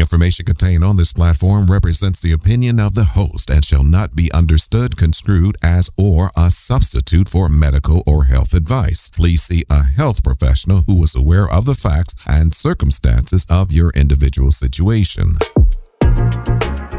The information contained on this platform represents the opinion of the host and shall not be understood, construed as, or a substitute for medical or health advice. Please see a health professional who is aware of the facts and circumstances of your individual situation.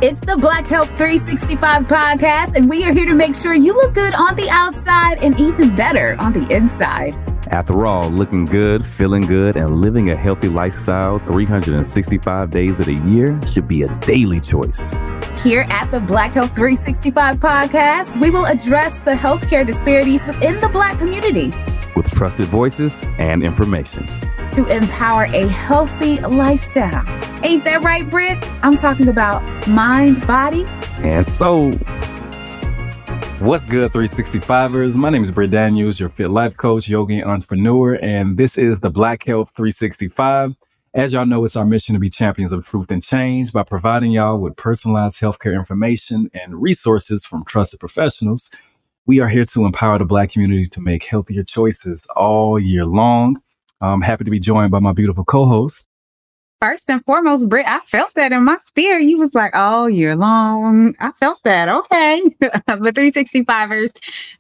It's the Black Health 365 podcast, and we are here to make sure you look good on the outside and even better on the inside. After all, looking good, feeling good, and living a healthy lifestyle 365 days of the year should be a daily choice. Here at the Black Health 365 podcast, we will address the healthcare disparities within the Black community with trusted voices and information to empower a healthy lifestyle. Ain't that right, Britt? I'm talking about mind, body, and soul. What's good, 365ers? My name is Britt Daniels, your fit life coach, yogi entrepreneur, and this is the Black Health 365. As y'all know, it's our mission to be champions of truth and change by providing y'all with personalized healthcare information and resources from trusted professionals. We are here to empower the Black community to make healthier choices all year long. I'm happy to be joined by my beautiful co host, first and foremost, Britt, I felt that in my spirit. You was like all year long. I felt that. Okay. but 365ers,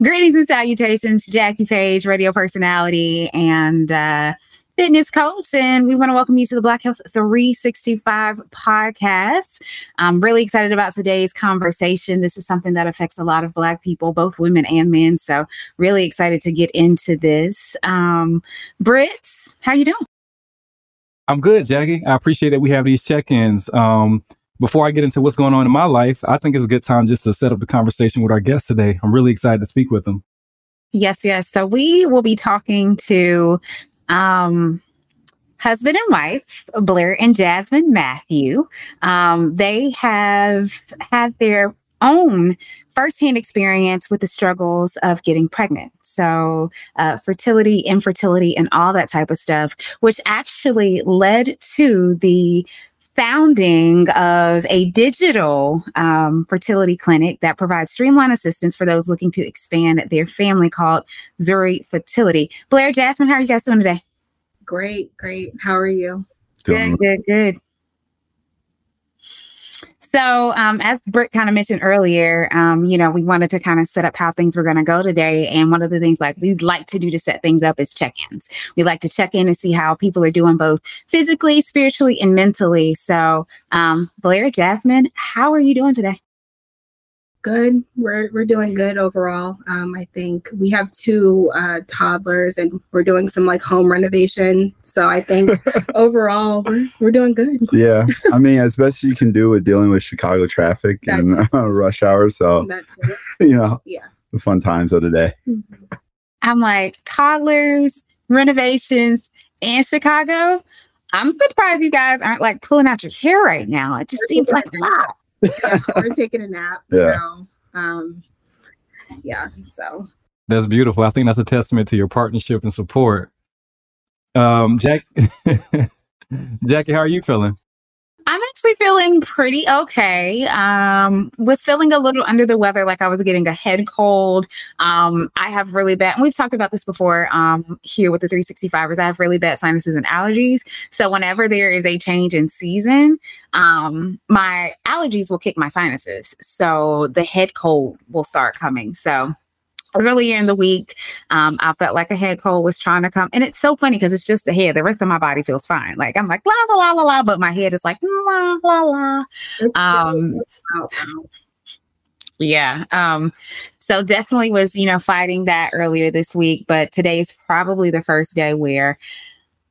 greetings and salutations, Jackie Page, radio personality and uh, fitness coach. And we want to welcome you to the Black Health 365 podcast. I'm really excited about today's conversation. This is something that affects a lot of Black people, both women and men. So really excited to get into this. Um, Britt, how you doing? I'm good, Jackie. I appreciate that we have these check-ins. Um, before I get into what's going on in my life, I think it's a good time just to set up the conversation with our guest today. I'm really excited to speak with them. Yes, yes. So we will be talking to um, husband and wife, Blair and Jasmine Matthew. Um, they have had their own firsthand experience with the struggles of getting pregnant. So, uh, fertility, infertility, and all that type of stuff, which actually led to the founding of a digital um, fertility clinic that provides streamlined assistance for those looking to expand their family called Zuri Fertility. Blair, Jasmine, how are you guys doing today? Great, great. How are you? Good, good, good. So, um, as Britt kind of mentioned earlier, um, you know, we wanted to kind of set up how things were going to go today. And one of the things like we'd like to do to set things up is check-ins. We like to check in and see how people are doing both physically, spiritually, and mentally. So, um, Blair, Jasmine, how are you doing today? Good. We're we're doing good overall. Um, I think we have two uh, toddlers, and we're doing some like home renovation. So I think overall we're we're doing good. Yeah, I mean, as best you can do with dealing with Chicago traffic and uh, rush hour. So that's it. you know, yeah, the fun times of the day. Mm-hmm. I'm like toddlers, renovations, and Chicago. I'm surprised you guys aren't like pulling out your hair right now. It just seems like a lot or taking a nap. Yeah. You know? um, yeah. So that's beautiful. I think that's a testament to your partnership and support. Um, Jack, Jackie, how are you feeling? I'm actually feeling pretty okay. Um, was feeling a little under the weather, like I was getting a head cold. Um, I have really bad, we've talked about this before um, here with the 365ers. I have really bad sinuses and allergies. So whenever there is a change in season, um, my allergies will kick my sinuses. So the head cold will start coming. So earlier in the week, um, I felt like a head cold was trying to come. And it's so funny because it's just the head. The rest of my body feels fine. Like I'm like, la, la, la, la, la, but my head is like, la, la, la. Um, yeah. Um, so definitely was, you know, fighting that earlier this week, but today is probably the first day where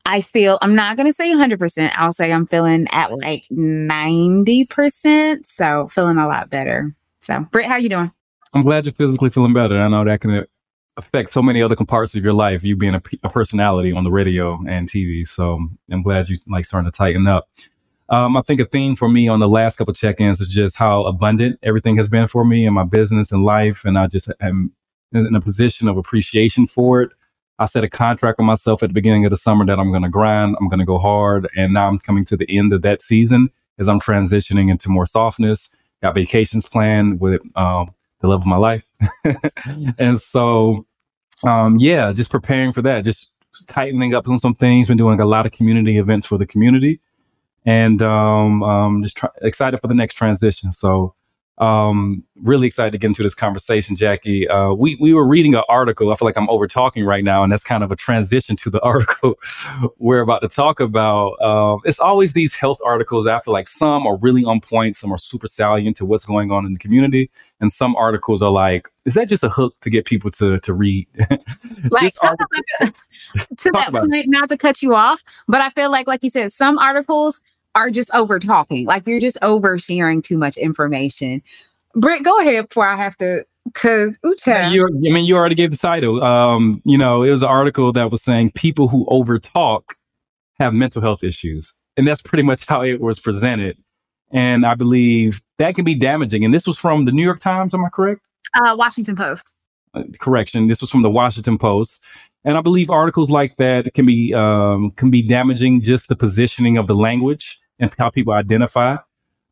I feel I'm not going to say 100%. I'll say I'm feeling at like 90%. So feeling a lot better. So, Britt, how you doing? I'm glad you're physically feeling better. I know that can affect so many other parts of your life. You being a, a personality on the radio and TV. So I'm glad you like starting to tighten up. Um, I think a theme for me on the last couple check-ins is just how abundant everything has been for me in my business and life, and I just am in a position of appreciation for it. I set a contract with myself at the beginning of the summer that I'm going to grind, I'm going to go hard, and now I'm coming to the end of that season as I'm transitioning into more softness. Got vacations planned with um, the love of my life, and so um, yeah, just preparing for that, just tightening up on some things. Been doing a lot of community events for the community, and um, um, just try- excited for the next transition. So um, really excited to get into this conversation, Jackie. Uh, we we were reading an article. I feel like I'm over talking right now, and that's kind of a transition to the article we're about to talk about. Uh, it's always these health articles. I feel like some are really on point, some are super salient to what's going on in the community, and some articles are like, is that just a hook to get people to to read? like, article- to that point, it. not to cut you off, but I feel like, like you said, some articles are just over talking. Like you're just over sharing too much information. Britt, go ahead before I have to because Ucha. You, I mean, you already gave the title. Um, you know, it was an article that was saying people who over talk have mental health issues. And that's pretty much how it was presented. And I believe that can be damaging. And this was from the New York Times, am I correct? Uh, Washington Post. Uh, correction. This was from the Washington Post. And I believe articles like that can be um, can be damaging just the positioning of the language and how people identify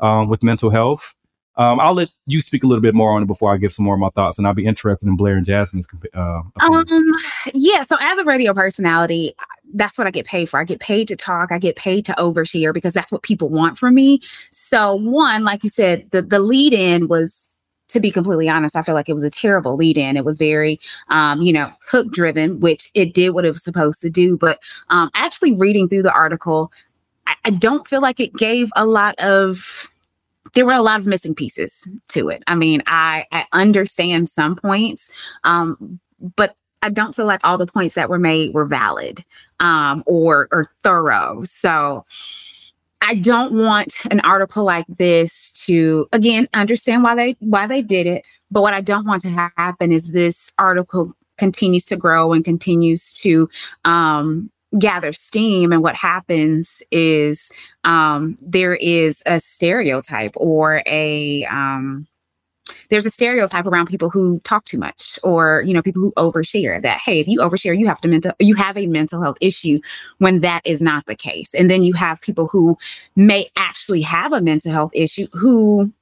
um, with mental health. Um, I'll let you speak a little bit more on it before I give some more of my thoughts, and I'll be interested in Blair and Jasmine's. Uh, um, yeah. So as a radio personality, that's what I get paid for. I get paid to talk. I get paid to overshare because that's what people want from me. So one, like you said, the the lead in was to be completely honest, I feel like it was a terrible lead in. It was very, um, you know, hook driven, which it did what it was supposed to do. But um, actually reading through the article, I, I don't feel like it gave a lot of there were a lot of missing pieces to it. I mean, I, I understand some points, um, but I don't feel like all the points that were made were valid um, or or thorough. So I don't want an article like this to again understand why they why they did it, but what I don't want to happen is this article continues to grow and continues to um, gather steam and what happens is um, there is a stereotype or a um, there's a stereotype around people who talk too much or you know people who overshare that hey if you overshare you have to mental you have a mental health issue when that is not the case. And then you have people who may actually have a mental health issue who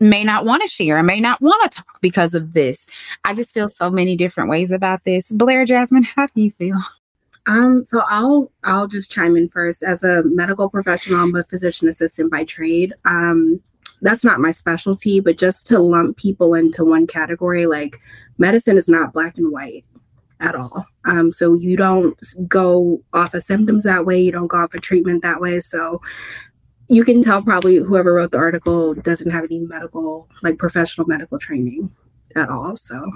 may not want to share and may not want to talk because of this. I just feel so many different ways about this. Blair jasmine how do you feel um, so I'll I'll just chime in first. As a medical professional, I'm a physician assistant by trade. Um, that's not my specialty, but just to lump people into one category, like medicine is not black and white at all. Um, so you don't go off of symptoms that way, you don't go off of treatment that way. So you can tell probably whoever wrote the article doesn't have any medical, like professional medical training at all. So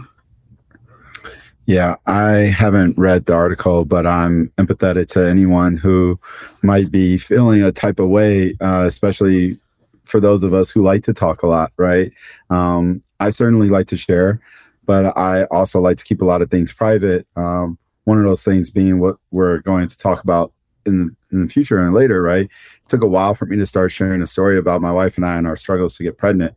yeah, I haven't read the article, but I'm empathetic to anyone who might be feeling a type of way, uh, especially for those of us who like to talk a lot, right? Um, I certainly like to share, but I also like to keep a lot of things private. Um, one of those things being what we're going to talk about in, in the future and later, right? It took a while for me to start sharing a story about my wife and I and our struggles to get pregnant.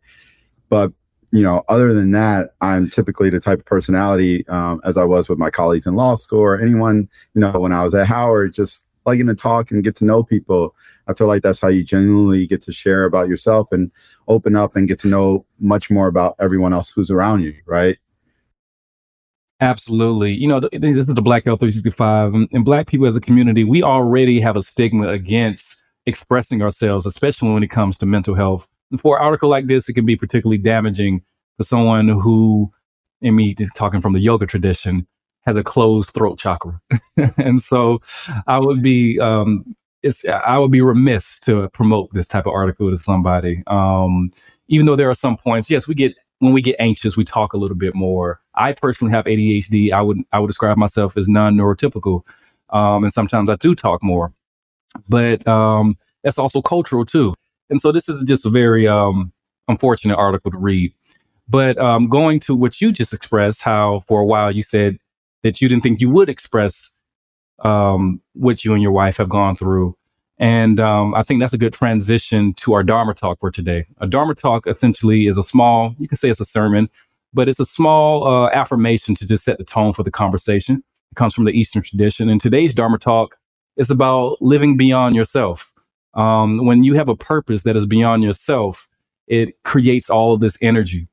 But you know, other than that, I'm typically the type of personality, um, as I was with my colleagues in law school or anyone, you know, when I was at Howard, just liking to talk and get to know people. I feel like that's how you genuinely get to share about yourself and open up and get to know much more about everyone else who's around you, right? Absolutely. You know, this is the Black Health 365 and, and Black people as a community, we already have a stigma against expressing ourselves, especially when it comes to mental health for an article like this, it can be particularly damaging for someone who, I me talking from the yoga tradition, has a closed throat chakra. and so I would be, um, it's, I would be remiss to promote this type of article to somebody. Um, even though there are some points, yes, we get, when we get anxious, we talk a little bit more. I personally have ADHD. I would, I would describe myself as non-neurotypical. Um, and sometimes I do talk more, but, um, that's also cultural too. And so this is just a very um, unfortunate article to read. But um, going to what you just expressed, how for a while you said that you didn't think you would express um, what you and your wife have gone through. And um, I think that's a good transition to our Dharma talk for today. A Dharma talk essentially is a small, you can say it's a sermon, but it's a small uh, affirmation to just set the tone for the conversation. It comes from the Eastern tradition. And today's Dharma talk is about living beyond yourself. Um, when you have a purpose that is beyond yourself, it creates all of this energy.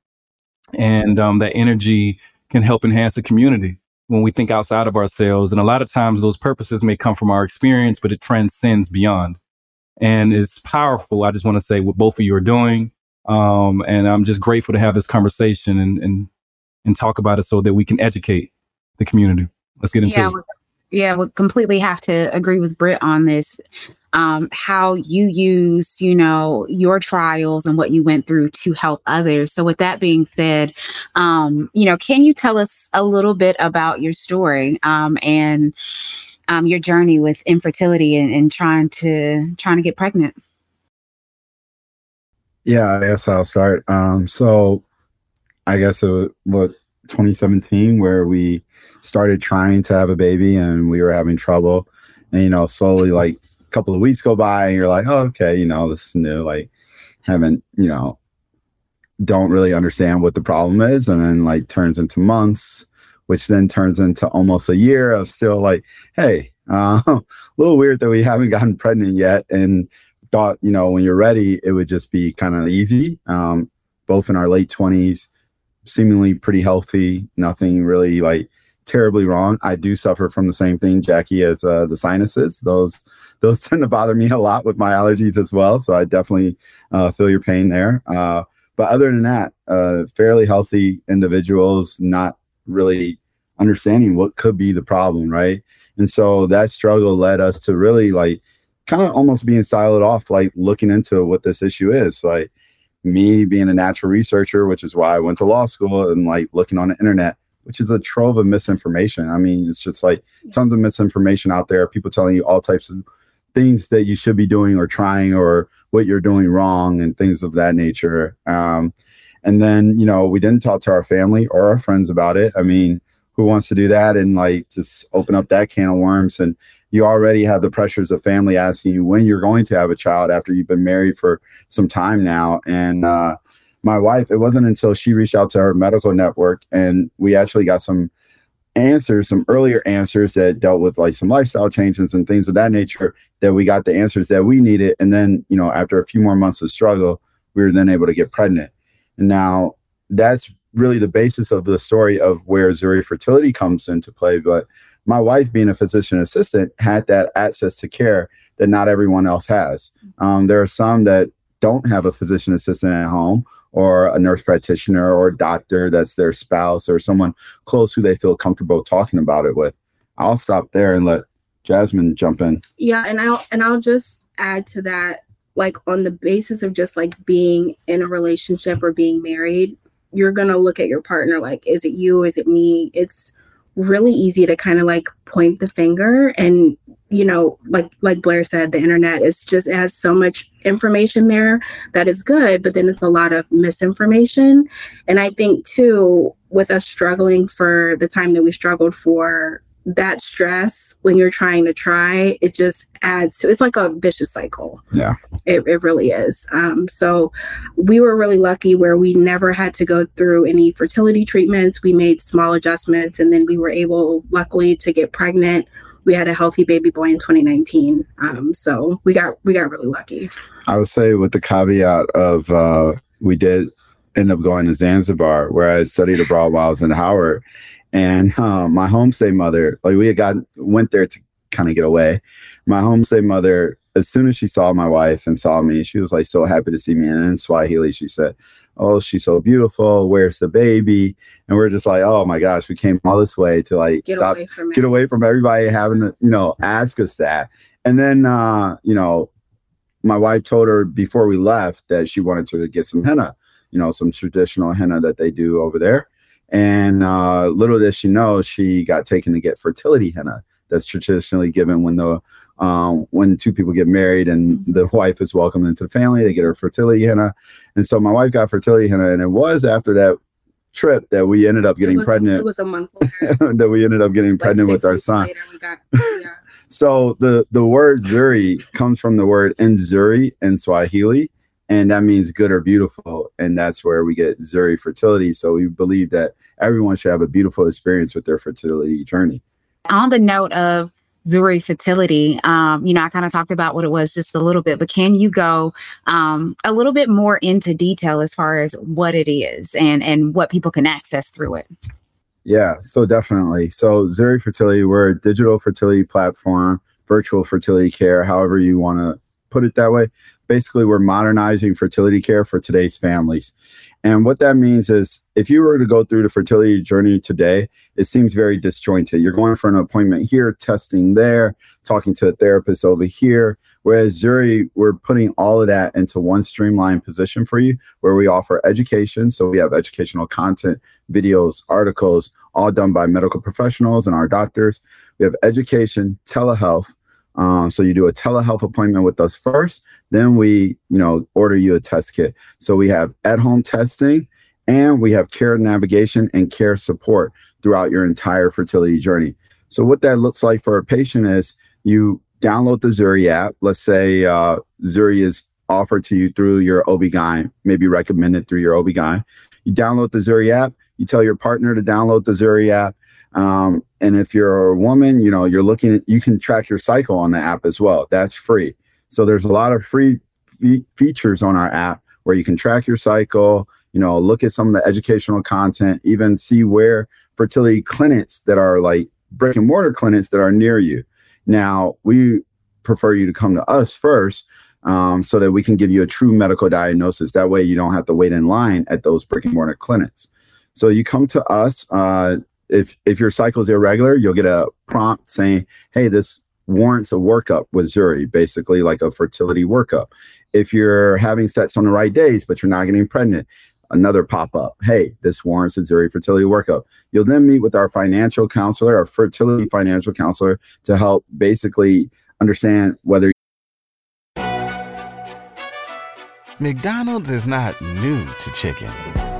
And um, that energy can help enhance the community when we think outside of ourselves. And a lot of times those purposes may come from our experience, but it transcends beyond. And it's powerful. I just want to say what both of you are doing. Um, and I'm just grateful to have this conversation and, and, and talk about it so that we can educate the community. Let's get into yeah, it. Yeah, we completely have to agree with Britt on this. Um, how you use, you know, your trials and what you went through to help others. So, with that being said, um, you know, can you tell us a little bit about your story um, and um, your journey with infertility and, and trying to trying to get pregnant? Yeah, I guess I'll start. Um, so I guess it what 2017 where we started trying to have a baby and we were having trouble. And you know, slowly like a couple of weeks go by and you're like, oh, okay, you know, this is new. Like haven't, you know, don't really understand what the problem is. And then like turns into months, which then turns into almost a year of still like, hey, uh, a little weird that we haven't gotten pregnant yet. And thought, you know, when you're ready, it would just be kind of easy. Um, both in our late 20s, seemingly pretty healthy, nothing really like terribly wrong. I do suffer from the same thing, Jackie, as uh, the sinuses. Those those tend to bother me a lot with my allergies as well. So I definitely uh, feel your pain there. Uh, but other than that, uh, fairly healthy individuals, not really understanding what could be the problem, right? And so that struggle led us to really like kind of almost being siloed off, like looking into what this issue is. Like me being a natural researcher, which is why I went to law school and like looking on the internet, which is a trove of misinformation. I mean, it's just like tons of misinformation out there, people telling you all types of things that you should be doing or trying or what you're doing wrong and things of that nature. Um, and then, you know, we didn't talk to our family or our friends about it. I mean, who wants to do that and like just open up that can of worms and you already have the pressures of family asking you when you're going to have a child after you've been married for some time now. And uh, my wife, it wasn't until she reached out to her medical network and we actually got some answers, some earlier answers that dealt with like some lifestyle changes and things of that nature that we got the answers that we needed. And then, you know, after a few more months of struggle, we were then able to get pregnant. And now that's really the basis of the story of where Zuri fertility comes into play. But my wife being a physician assistant had that access to care that not everyone else has. Um, there are some that don't have a physician assistant at home or a nurse practitioner or a doctor that's their spouse or someone close who they feel comfortable talking about it with. I'll stop there and let jasmine jump in. Yeah and i'll and i'll just add to that like on the basis of just like being in a relationship or being married you're gonna look at your partner like is it you? Is it me? It's really easy to kind of like point the finger and you know like like blair said the internet is just it has so much information there that is good but then it's a lot of misinformation. And i think too with us struggling for the time that we struggled for that stress when you're trying to try it just adds to it's like a vicious cycle. Yeah. It, it really is. Um, so we were really lucky where we never had to go through any fertility treatments. We made small adjustments and then we were able luckily to get pregnant. We had a healthy baby boy in 2019 um, so we got we got really lucky. I would say with the caveat of uh, we did end up going to zanzibar where i studied abroad while i was in howard and uh, my homestay mother, like we had got went there to kind of get away. My homestay mother, as soon as she saw my wife and saw me, she was like so happy to see me. And in Swahili, she said, "Oh, she's so beautiful. Where's the baby?" And we're just like, "Oh my gosh, we came all this way to like get stop, away from get away from everybody having to, you know, ask us that." And then, uh, you know, my wife told her before we left that she wanted to get some henna, you know, some traditional henna that they do over there. And uh, little did she know, she got taken to get fertility henna. That's traditionally given when the um, when two people get married and Mm-hmm. the wife is welcomed into the family. They get her fertility henna, and so my wife got fertility henna, and it was after that trip that we ended up It getting was- pregnant. it was a month later that we ended up getting like pregnant with our son. got yeah So the the word Zuri comes from the word Nzuri in Swahili, and that means good or beautiful, and that's where we get Zuri fertility. So we believe that everyone should have a beautiful experience with their fertility journey. On the note of Zuri fertility, um, you know, I kind of talked about what it was just a little bit, but can you go um, a little bit more into detail as far as what it is and and what people can access through it? Yeah, so definitely. So Zuri Fertility, we're a digital fertility platform, virtual fertility care, however you want to put it that way. Basically, we're modernizing fertility care for today's families. And what that means is if you were to go through the fertility journey today, it seems very disjointed. You're going for an appointment here, testing there, talking to a therapist over here. Whereas Zuri, we're putting all of that into one streamlined position for you where we offer education. So we have educational content, videos, articles, all done by medical professionals and our doctors. We have education, telehealth, um, so you do a telehealth appointment with us first, then we, you know, order you a test kit. So we have at-home testing and we have care navigation and care support throughout your entire fertility journey. So what that looks like for a patient is you download the Zuri app. Let's say uh, Zuri is offered to you through your OB-GYN, maybe recommended through your OB-GYN. You download the Zuri app. You tell your partner to download the Zuri app. Um, and if you're a woman, you know, you're looking at, you can track your cycle on the app as well. That's free. So there's a lot of free fe- features on our app where you can track your cycle, you know, look at some of the educational content, even see where fertility clinics that are like brick and mortar clinics that are near you. Now, we prefer you to come to us first um, so that we can give you a true medical diagnosis. That way, you don't have to wait in line at those brick and mortar clinics. So you come to us. Uh, if if your cycle is irregular, you'll get a prompt saying, "Hey, this warrants a workup with Zuri, basically like a fertility workup." If you're having sex on the right days but you're not getting pregnant, another pop up. Hey, this warrants a Zuri fertility workup. You'll then meet with our financial counselor, our fertility financial counselor, to help basically understand whether. McDonald's is not new to chicken.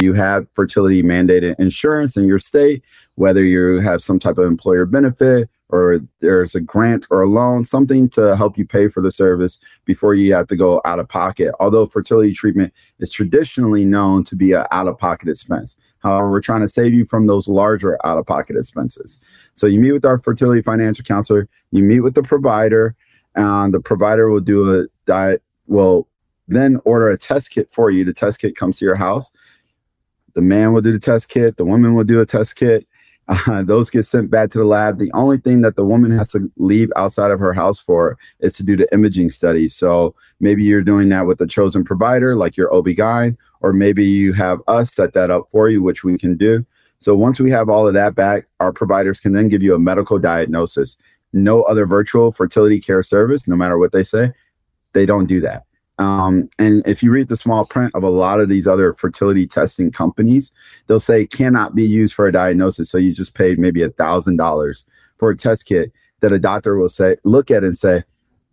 you have fertility mandated insurance in your state, whether you have some type of employer benefit or there's a grant or a loan, something to help you pay for the service before you have to go out of pocket. Although fertility treatment is traditionally known to be an out of pocket expense. However, we're trying to save you from those larger out of pocket expenses. So you meet with our fertility financial counselor, you meet with the provider, and the provider will do a diet, will then order a test kit for you. The test kit comes to your house the man will do the test kit, the woman will do a test kit. Uh, those get sent back to the lab. The only thing that the woman has to leave outside of her house for is to do the imaging study. So maybe you're doing that with a chosen provider, like your OB-GYN, or maybe you have us set that up for you, which we can do. So once we have all of that back, our providers can then give you a medical diagnosis. No other virtual fertility care service, no matter what they say, they don't do that. Um, and if you read the small print of a lot of these other fertility testing companies, they'll say cannot be used for a diagnosis. So you just paid maybe a thousand dollars for a test kit that a doctor will say, look at and say,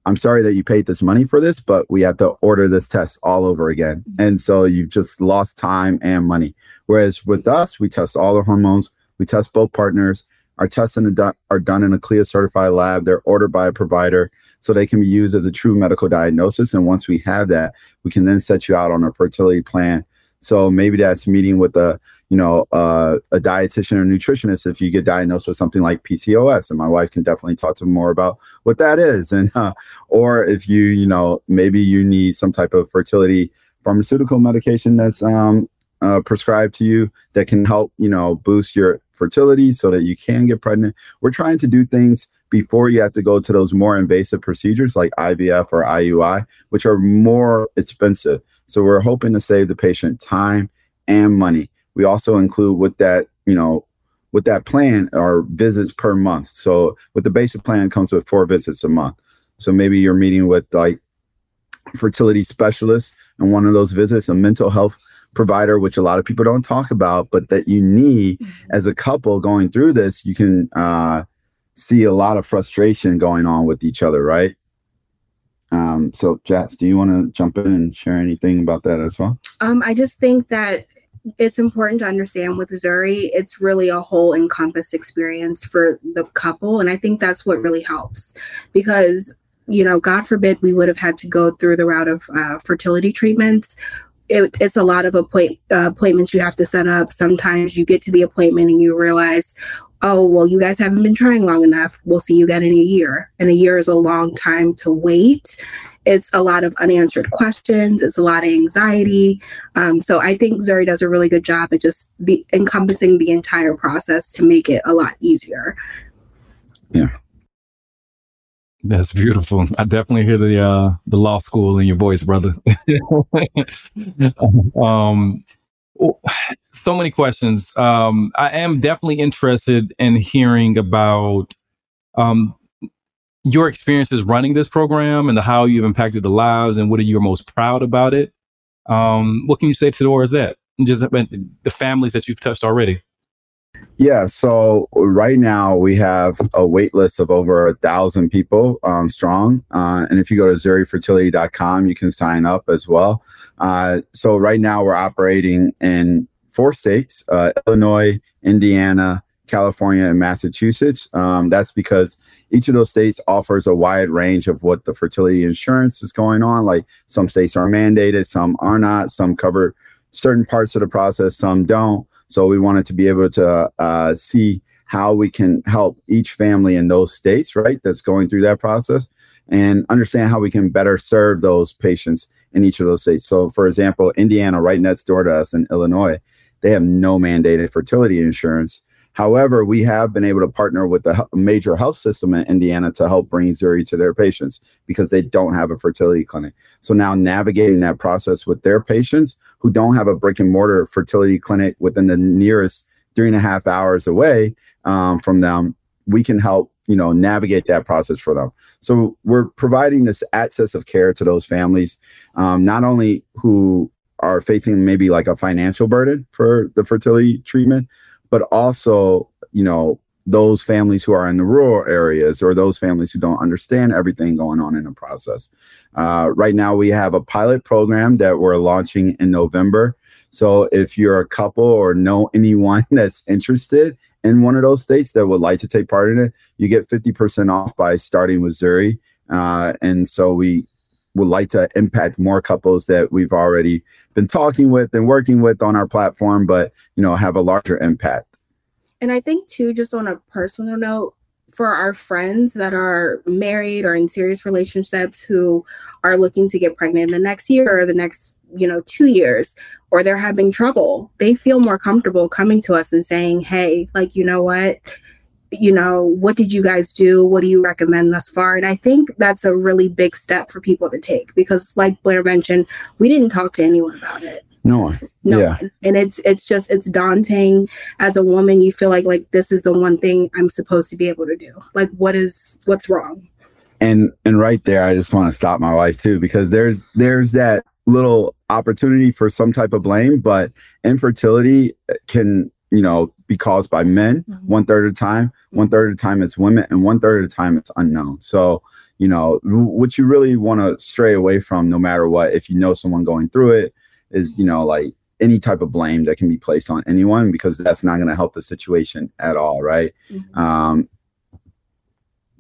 I'm sorry that you paid this money for this, but we have to order this test all over again. And so you've just lost time and money. Whereas with us, we test all the hormones, we test both partners. Our tests are done in a CLIA certified lab. They're ordered by a provider so they can be used as a true medical diagnosis. And once we have that, we can then set you out on a fertility plan So maybe that's meeting with a you know uh, a dietitian or nutritionist if you get diagnosed with something like PCOS, and my wife can definitely talk to more about what that is, and uh, or if you you know maybe you need some type of fertility pharmaceutical medication that's um, uh, prescribed to you that can help you know boost your fertility so that you can get pregnant. We're trying to do things before you have to go to those more invasive procedures like IVF or IUI, which are more expensive. So we're hoping to save the patient time and money. We also include with that, you know, with that plan are visits per month. So with the basic plan comes with four visits a month. So maybe you're meeting with like fertility specialists and one of those visits, a mental health provider, which a lot of people don't talk about, but that you need mm-hmm. as a couple going through this, you can uh, see a lot of frustration going on with each other, right? Um, so, Jats, do you want to jump in and share anything about that as well? Um, I just think that it's important to understand with Zuri, it's really a whole encompassed experience for the couple. And I think that's what really helps because, you know, God forbid we would have had to go through the route of uh, fertility treatments it, it's a lot of appoint, uh, appointments you have to set up. Sometimes you get to the appointment and you realize, oh, well, you guys haven't been trying long enough. We'll see you again in a year. And a year is a long time to wait. It's a lot of unanswered questions. It's a lot of anxiety. Um, so I think Zuri does a really good job at just the, encompassing the entire process to make it a lot easier. Yeah. That's beautiful. I definitely hear the uh the law school in your voice, brother. um so many questions. Um I am definitely interested in hearing about um your experiences running this program and the, how you've impacted the lives and what are you most proud about it. Um what can you say towards that? Just the families that you've touched already. Yeah, so right now we have a wait list of over a thousand people um, strong. Uh, and if you go to zurifertility.com, you can sign up as well. Uh, so right now we're operating in four states uh, Illinois, Indiana, California, and Massachusetts. Um, that's because each of those states offers a wide range of what the fertility insurance is going on. Like some states are mandated, some are not, some cover certain parts of the process, some don't. So we wanted to be able to uh, see how we can help each family in those states, right, that's going through that process, and understand how we can better serve those patients in each of those states. So, for example, Indiana, right next door to us in Illinois, they have no mandated fertility insurance. However, we have been able to partner with the major health system in Indiana to help bring Zuri to their patients because they don't have a fertility clinic. So now navigating that process with their patients who don't have a brick and mortar fertility clinic within the nearest three and a half hours away um, from them, we can help you know navigate that process for them. So we're providing this access of care to those families, um, not only who are facing maybe like a financial burden for the fertility treatment, but also, you know, those families who are in the rural areas or those families who don't understand everything going on in the process. Uh, right now, we have a pilot program that we're launching in November. So if you're a couple or know anyone that's interested in one of those states that would like to take part in it, you get 50% off by starting with Zuri. Uh, and so we would like to impact more couples that we've already been talking with and working with on our platform, but you know, have a larger impact. And I think too, just on a personal note, for our friends that are married or in serious relationships who are looking to get pregnant in the next year or the next you know two years or they're having trouble they feel more comfortable coming to us and saying hey like you know what you know, what did you guys do? What do you recommend thus far? And I think that's a really big step for people to take because, like Blair mentioned, we didn't talk to anyone about it. No one. No yeah. one. And it's it's just it's daunting as a woman. You feel like like this is the one thing I'm supposed to be able to do. Like what is what's wrong? And and right there, I just want to stop my wife too because there's there's that little opportunity for some type of blame, but infertility can you know, be caused by men mm-hmm. one third of the time, one third of the time it's women, and one third of the time it's unknown. So, you know, what you really want to stray away from, no matter what, if you know someone going through it, is, you know, like any type of blame that can be placed on anyone because that's not going to help the situation at all, right? mm-hmm. Um,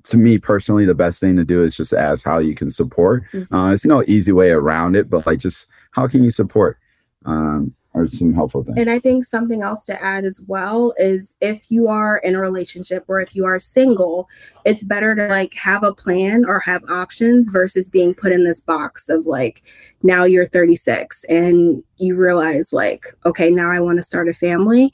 to me personally, the best thing to do is just ask how you can support. Mm-hmm. Uh, it's no easy way around it, but like just how can you support? Um, are some helpful things. And I think something else to add as well is if you are in a relationship or if you are single, it's better to like have a plan or have options versus being put in this box of like now you're 36 and you realize like okay, now I want to start a family.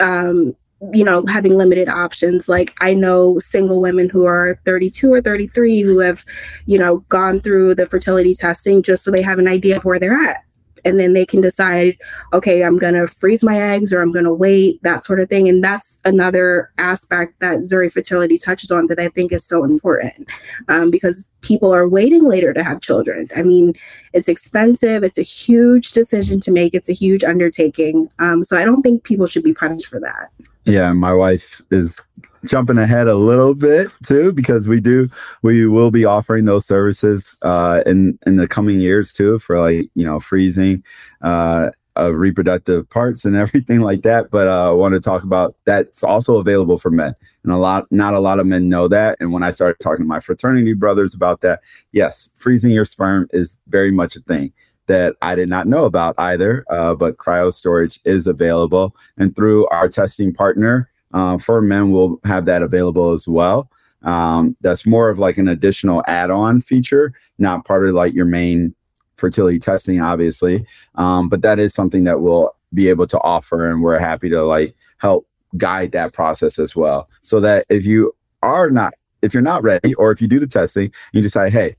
Um you know, having limited options. Like I know single women who are 32 or 33 who have, you know, gone through the fertility testing just so they have an idea of where they're at and then they can decide okay i'm going to freeze my eggs or i'm going to wait that sort of thing. And that's another aspect that zuri fertility touches on that i think is so important um, because people are waiting later to have children. I mean it's expensive. It's a huge decision to make. It's a huge undertaking. Um, so i don't think people should be punished for that. Yeah my wife is jumping ahead a little bit too because we do we will be offering those services uh in in the coming years too for like you know freezing uh of reproductive parts and everything like that. But uh, i want to talk about that's also available for men. And a lot not a lot of men know that. And when i started talking to my fraternity brothers about that yes freezing your sperm is very much a thing that I did not know about either, uh, but cryo storage is available. And through our testing partner, uh, for men we'll have that available as well. Um, that's more of like an additional add-on feature not part of like your main fertility testing obviously. Um, but that is something that we'll be able to offer and we're happy to like help guide that process as well. So that if you are not if you're not ready or if you do the testing you decide hey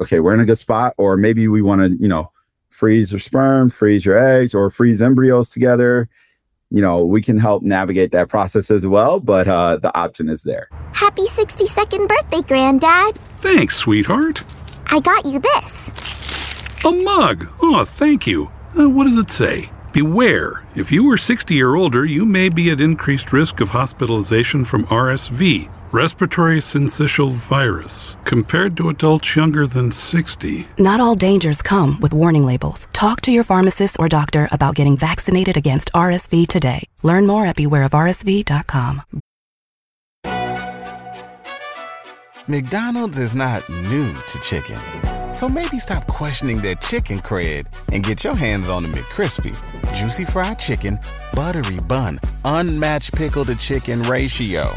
okay we're in a good spot or maybe we want to you know freeze your sperm freeze your eggs or freeze embryos together you know, we can help navigate that process as well, but uh, the option is there. Happy 62nd birthday, Granddad. Thanks, sweetheart. I got you this. A mug. Oh, thank you. Uh, what does it say? Beware, if you are 60 or older, you may be at increased risk of hospitalization from RSV, respiratory syncytial virus, compared to adults younger than 60. Not all dangers come with warning labels. Talk to your pharmacist or doctor about getting vaccinated against RSV today. Learn more at bewareofrsv.com. McDonald's is not new to chicken. So maybe stop questioning their chicken cred and get your hands on the McCrispy. Juicy fried chicken, buttery bun, unmatched pickle to chicken ratio.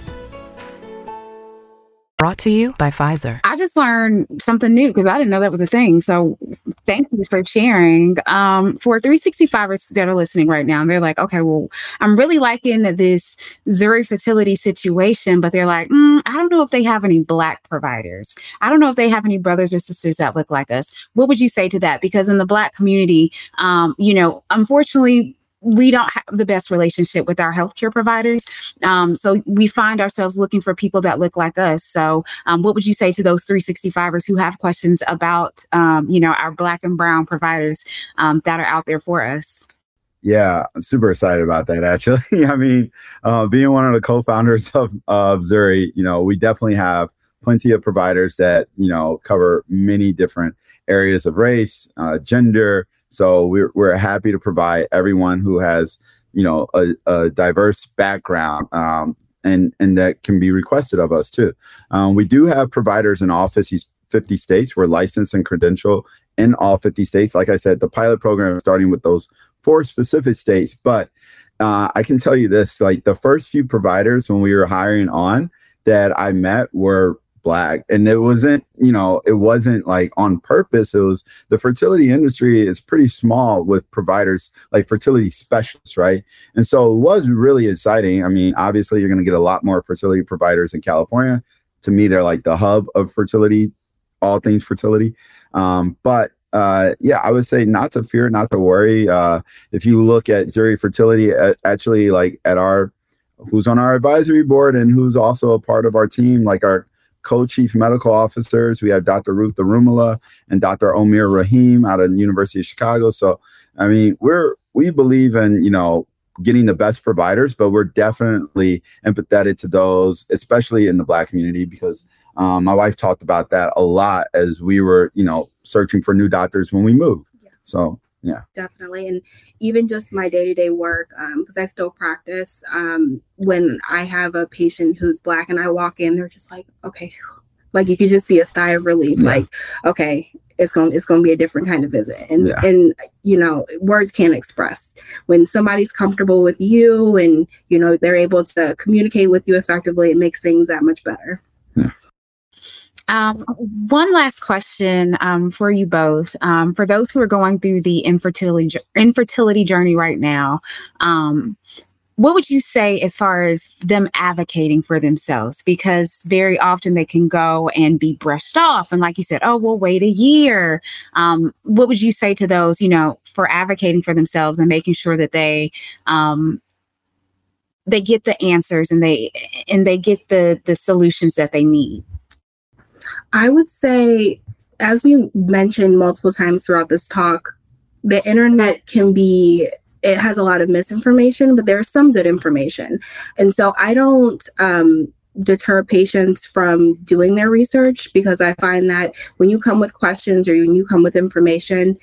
Brought to you by Pfizer. I just learned something new because I didn't know that was a thing. So thank you for sharing. Um, for 365ers that are listening right now, they're like, okay, well, I'm really liking this Zuri fertility situation, but they're like, mm, I don't know if they have any Black providers. I don't know if they have any brothers or sisters that look like us. What would you say to that? Because in the Black community, um, you know, unfortunately, we don't have the best relationship with our healthcare providers. Um, so we find ourselves looking for people that look like us. So, um, what would you say to those 365ers who have questions about, um, you know, our black and brown providers um, that are out there for us? Yeah, I'm super excited about that. Actually, I mean, uh, being one of the co-founders of of Zuri, you know, we definitely have plenty of providers that you know cover many different areas of race, uh, gender, so we're we're happy to provide everyone who has you know a, a diverse background um, and and that can be requested of us too. Um, we do have providers in 50, 50 states. We're licensed and credentialed in all 50 states. Like I said, the pilot program is starting with those four specific states, but uh, I can tell you this: like the first few providers when we were hiring on that I met were black. And it wasn't you know it wasn't like on purpose. It was the fertility industry is pretty small with providers like fertility specialists right? And so it was really exciting. I mean obviously you're going to get a lot more fertility providers in california. To me they're like the hub of fertility all things fertility. Um, but uh, yeah, I would say not to fear, not to worry. Uh, if you look at Zuri Fertility, at, actually, like at our who's on our advisory board and who's also a part of our team, like our co-chief medical officers. We have Dr. Ruth Arumala and Dr. Omir Rahim out of the University of Chicago. So, I mean, we're we believe in you know getting the best providers, but we're definitely empathetic to those, especially in the Black community, because um, my wife talked about that a lot as we were, you know, searching for new doctors when we moved. Yeah. So yeah. Definitely. And even just my day-to-day work because um, i still practice um, when i have a patient who's black and i walk in they're just like okay like you could just see a sigh of relief yeah. like okay it's going it's going to be a different kind of visit. And yeah. and you know words can't express. When somebody's comfortable with you and you know they're able to communicate with you effectively it makes things that much better um, one last question um, for you both. Um, for those who are going through the infertility infertility journey right now, um, what would you say as far as them advocating for themselves? Because very often they can go and be brushed off, and like you said, oh, we'll wait a year. Um, what would you say to those, you know, for advocating for themselves and making sure that they um, they get the answers and they and they get the the solutions that they need? I would say, as we mentioned multiple times throughout this talk, the internet can be it has a lot of misinformation, but there's some good information. And so I don't um, deter patients from doing their research because I find that when you come with questions or when you come with information,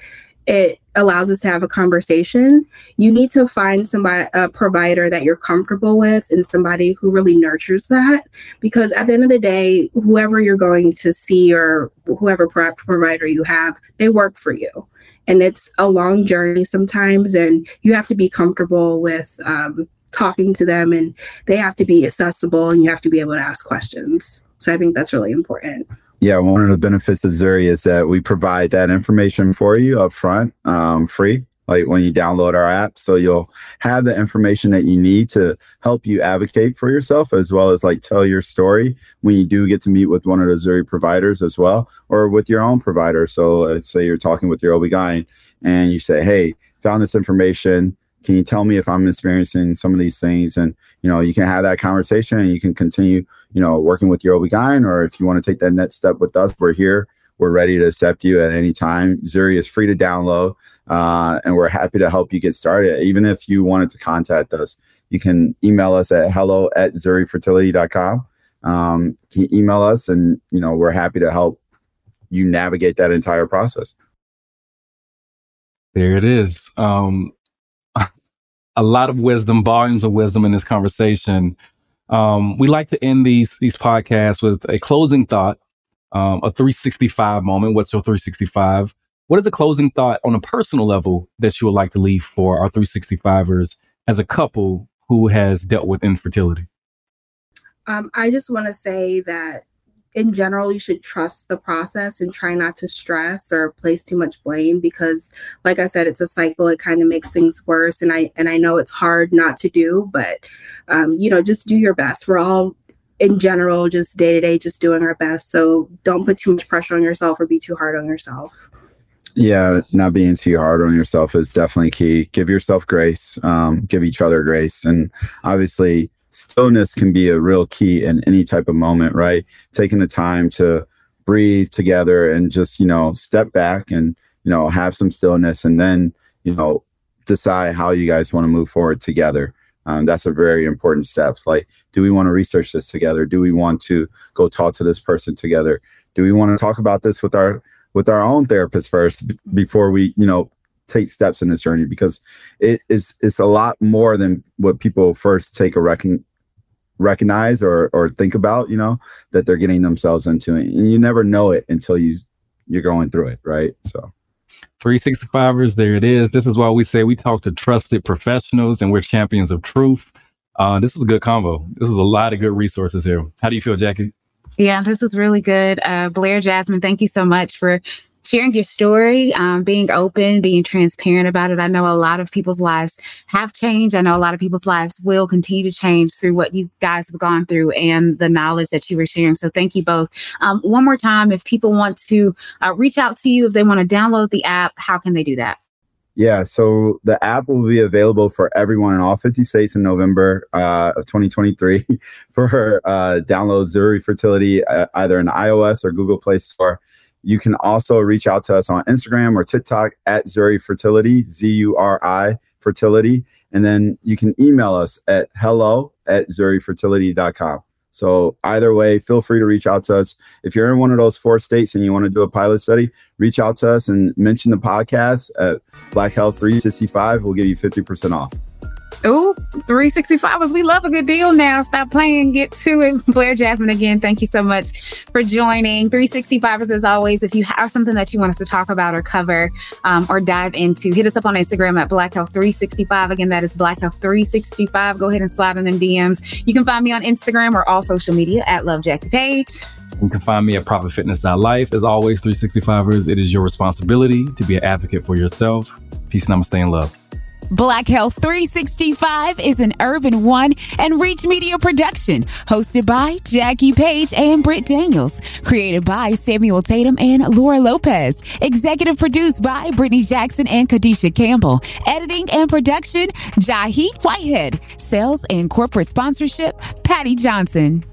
it allows us to have a conversation. You need to find somebody, a provider that you're comfortable with and somebody who really nurtures that. Because at the end of the day, whoever you're going to see or whoever provider you have, they work for you. And it's a long journey sometimes, and you have to be comfortable with um, talking to them, and they have to be accessible, and you have to be able to ask questions. So I think that's really important. Yeah, one of the benefits of Zuri is that we provide that information for you up front, um, free, like when you download our app. So you'll have the information that you need to help you advocate for yourself, as well as like tell your story when you do get to meet with one of the Zuri providers as well, or with your own provider. So let's say you're talking with your OB-GYN and you say, hey, found this information can you tell me if i'm experiencing some of these things? And you know you can have that conversation and you can continue you know working with your OB-GYN or if you want to take that next step with us we're here. We're ready to accept you at any time. Zuri is free to download uh, and we're happy to help you get started. Even if you wanted to contact us you can email us at hello at zurifertility.com um, can you email us? And you know we're happy to help you navigate that entire process. There it is. Um, a lot of wisdom, volumes of wisdom in this conversation. Um, we like to end these these podcasts with a closing thought, um, a 365 moment. What's your 365? What is a closing thought on a personal level that you would like to leave for our 365ers as a couple who has dealt with infertility? Um, I just want to say that in general, you should trust the process and try not to stress or place too much blame because, like I said, it's a cycle. It kind of makes things worse, and I and I know it's hard not to do, but um, you know, just do your best. We're all in general just day to day just doing our best. So don't put too much pressure on yourself or be too hard on yourself. Yeah not being too hard on yourself is definitely key. Give yourself grace um, give each other grace. And obviously stillness can be a real key in any type of moment, right? Taking the time to breathe together and just, you know, step back and, you know, have some stillness and then, you know, decide how you guys want to move forward together. Um, that's a very important steps. Like, do we want to research this together? Do we want to go talk to this person together? Do we want to talk about this with our with our own therapist first before we, you know, take steps in this journey because it is it's a lot more than what people first take a reckon recognize or or think about you know that they're getting themselves into it. And you never know it until you you're going through it right? So. 365ers there it is. This is why we say we talk to trusted professionals and we're champions of truth. Uh, this is a good combo. This is a lot of good resources here. How do you feel jackie? Yeah, this was really good. Uh, Blair Jasmine, thank you so much for sharing your story, um, being open, being transparent about it. I know a lot of people's lives have changed. I know a lot of people's lives will continue to change through what you guys have gone through and the knowledge that you were sharing. So thank you both. Um, one more time, if people want to uh, reach out to you, if they want to download the app, how can they do that? Yeah, so the app will be available for everyone in all 50 states in November uh, of 2023 for uh, download Zuri Fertility uh, either in iOS or Google Play Store. You can also reach out to us on Instagram or TikTok at Zuri Fertility, Z U R I Fertility. And then you can email us at hello at zurifertility.com. So either way, feel free to reach out to us. If you're in one of those four states and you want to do a pilot study, reach out to us and mention the podcast at Black Health 365. We'll give you 50% off. Oh, 365ers. We love a good deal now. Stop playing, get to it. Blair Jasmine, again, thank you so much for joining. 365ers, as always, if you have something that you want us to talk about or cover um, or dive into, hit us up on Instagram at Black Health 365. Again, that is Black Health 365. Go ahead and slide in them DMs. You can find me on Instagram or all social media at Love Jackie Page. You can find me at ProfitFitness.life. As always, 365ers, it is your responsibility to be an advocate for yourself. Peace and namaste and love. Black Health 365 is an Urban One and Reach Media production, hosted by Jackie Page and Britt Daniels, created by Samuel Tatum and Laura Lopez, executive produced by Brittany Jackson and Kadisha Campbell, editing and production, Jahi Whitehead, sales and corporate sponsorship, Patty Johnson.